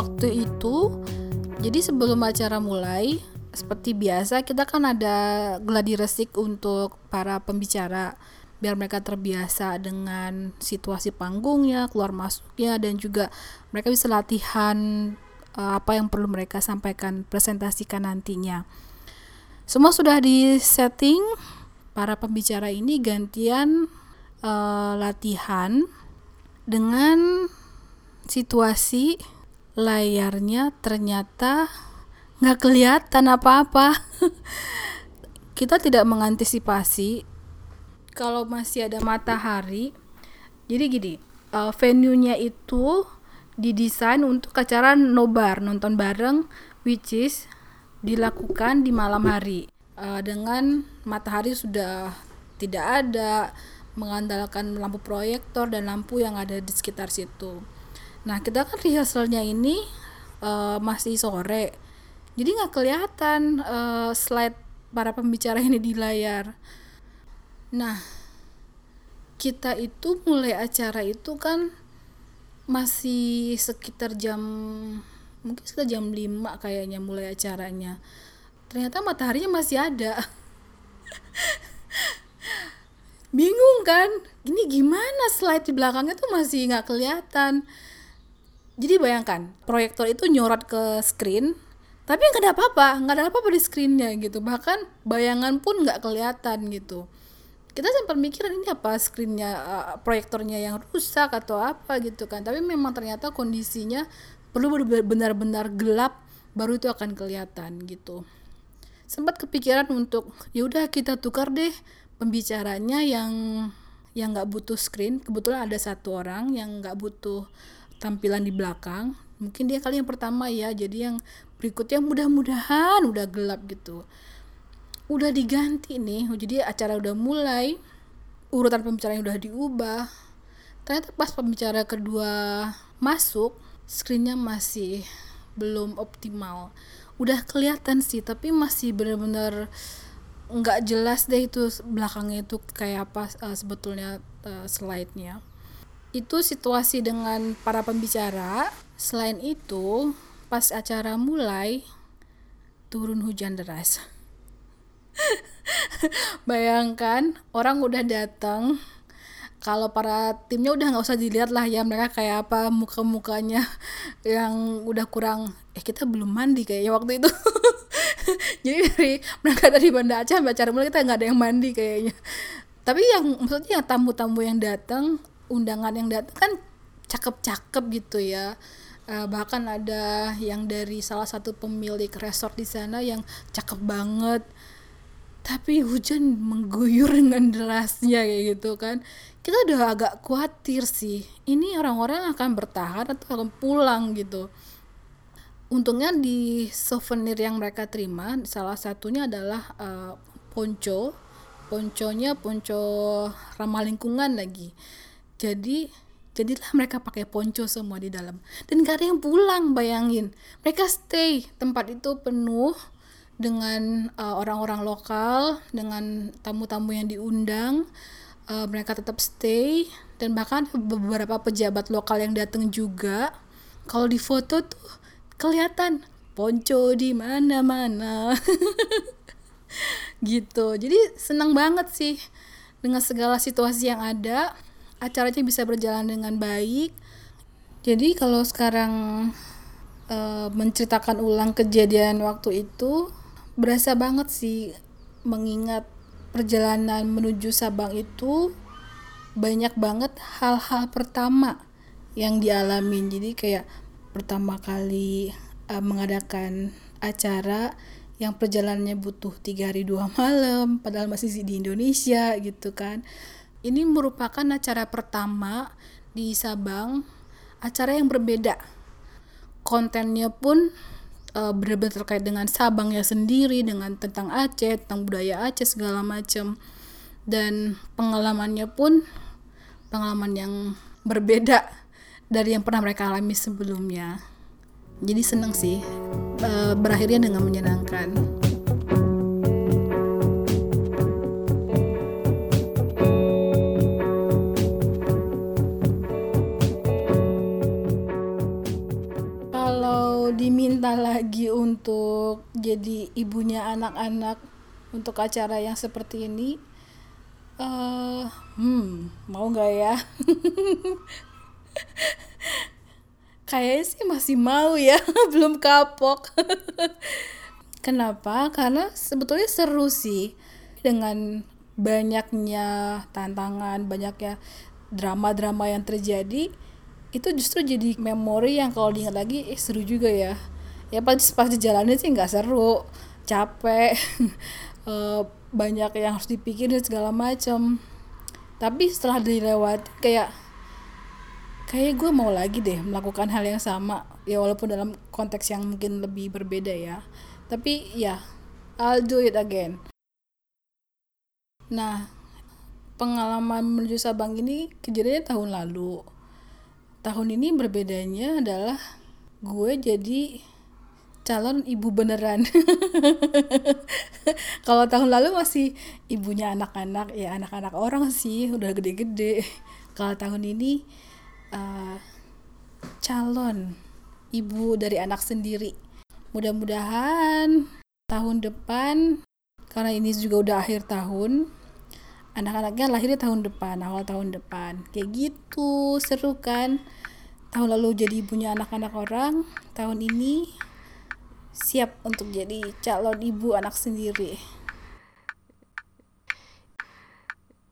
waktu itu jadi sebelum acara mulai seperti biasa kita kan ada gladi resik untuk para pembicara biar mereka terbiasa dengan situasi panggungnya, keluar masuknya dan juga mereka bisa latihan uh, apa yang perlu mereka sampaikan presentasikan nantinya. Semua sudah di setting, para pembicara ini gantian uh, latihan dengan situasi layarnya ternyata nggak kelihatan apa-apa. Kita tidak mengantisipasi kalau masih ada matahari. Jadi gini, uh, venue-nya itu didesain untuk acara nobar, nonton bareng, which is dilakukan di malam hari uh, dengan matahari sudah tidak ada, mengandalkan lampu proyektor dan lampu yang ada di sekitar situ. Nah kita kan rehearsalnya ini uh, masih sore, jadi nggak kelihatan uh, slide para pembicara ini di layar. Nah, kita itu mulai acara itu kan masih sekitar jam mungkin sekitar jam 5 kayaknya mulai acaranya. Ternyata mataharinya masih ada. Bingung kan? Ini gimana slide di belakangnya tuh masih nggak kelihatan. Jadi bayangkan, proyektor itu nyorot ke screen, tapi nggak ada apa-apa, nggak ada apa-apa di screennya gitu. Bahkan bayangan pun nggak kelihatan gitu. Kita sempat mikir ini apa screennya uh, proyektornya yang rusak atau apa gitu kan. Tapi memang ternyata kondisinya perlu benar-benar gelap baru itu akan kelihatan gitu. Sempat kepikiran untuk ya udah kita tukar deh pembicaranya yang yang nggak butuh screen. Kebetulan ada satu orang yang nggak butuh tampilan di belakang mungkin dia kali yang pertama ya jadi yang berikutnya mudah-mudahan udah gelap gitu. Udah diganti nih jadi acara udah mulai urutan pembicaraan udah diubah. Ternyata pas pembicara kedua masuk screennya masih belum optimal. Udah kelihatan sih tapi masih bener-bener nggak jelas deh itu belakangnya itu kayak apa uh, sebetulnya uh, slide-nya itu situasi dengan para pembicara. Selain itu pas acara mulai turun hujan deras. Bayangkan orang udah datang. Kalau para timnya udah nggak usah dilihat lah ya mereka kayak apa muka mukanya yang udah kurang. Eh kita belum mandi kayaknya waktu itu. Jadi dari mereka dari Banda Aceh sampai acara mulai kita nggak ada yang mandi kayaknya. Tapi yang maksudnya tamu-tamu yang datang undangan yang datang kan cakep-cakep gitu ya. Uh, bahkan ada yang dari salah satu pemilik resort di sana yang cakep banget. Tapi hujan mengguyur dengan derasnya kayak gitu kan. Kita udah agak khawatir sih ini orang-orang akan bertahan atau akan pulang gitu. Untungnya di souvenir yang mereka terima salah satunya adalah uh, ponco. Ponconya ponco ramah lingkungan lagi jadi jadilah mereka pakai ponco semua di dalam dan gak ada yang pulang bayangin mereka stay tempat itu penuh dengan uh, orang-orang lokal, dengan tamu-tamu yang diundang, uh, mereka tetap stay dan bahkan beberapa pejabat lokal yang datang juga. Kalau di foto tuh kelihatan ponco di mana-mana. gitu. Jadi senang banget sih dengan segala situasi yang ada, acaranya bisa berjalan dengan baik. Jadi kalau sekarang uh, menceritakan ulang kejadian waktu itu berasa banget sih mengingat perjalanan menuju Sabang itu banyak banget hal-hal pertama yang dialamin jadi kayak pertama kali uh, mengadakan acara yang perjalanannya butuh tiga hari dua malam padahal masih di Indonesia gitu kan ini merupakan acara pertama di Sabang acara yang berbeda. Kontennya pun uh, benar-benar terkait dengan Sabangnya sendiri dengan tentang Aceh tentang budaya Aceh segala macam. Dan pengalamannya pun pengalaman yang berbeda dari yang pernah mereka alami sebelumnya. Jadi seneng sih uh, berakhirnya dengan menyenangkan kalau untuk jadi ibunya anak-anak untuk acara yang seperti ini uh, hmm mau nggak ya? Kayaknya sih masih mau ya belum kapok. Kenapa? Karena sebetulnya seru sih dengan banyaknya tantangan banyaknya drama-drama yang terjadi itu justru jadi memori yang kalau diingat lagi eh seru juga ya. Ya pas pas jalanin sih nggak seru capek uh, banyak yang harus dipikirin segala macam tapi setelah dilewat kayak kayak gue mau lagi deh melakukan hal yang sama. Ya walaupun dalam konteks yang mungkin lebih berbeda ya. Tapi ya I'll do it again. Nah pengalaman menuju Sabang ini kejadiannya tahun lalu tahun ini berbedanya adalah gue jadi calon ibu beneran. Kalau tahun lalu masih ibunya anak-anak, ya anak-anak orang sih udah gede-gede. Kalau tahun ini uh, calon ibu dari anak sendiri. Mudah-mudahan tahun depan karena ini juga udah akhir tahun anak-anaknya lahirnya tahun depan awal tahun depan. Kayak gitu seru kan? Tahun lalu jadi ibunya anak-anak orang tahun ini siap untuk jadi calon ibu anak sendiri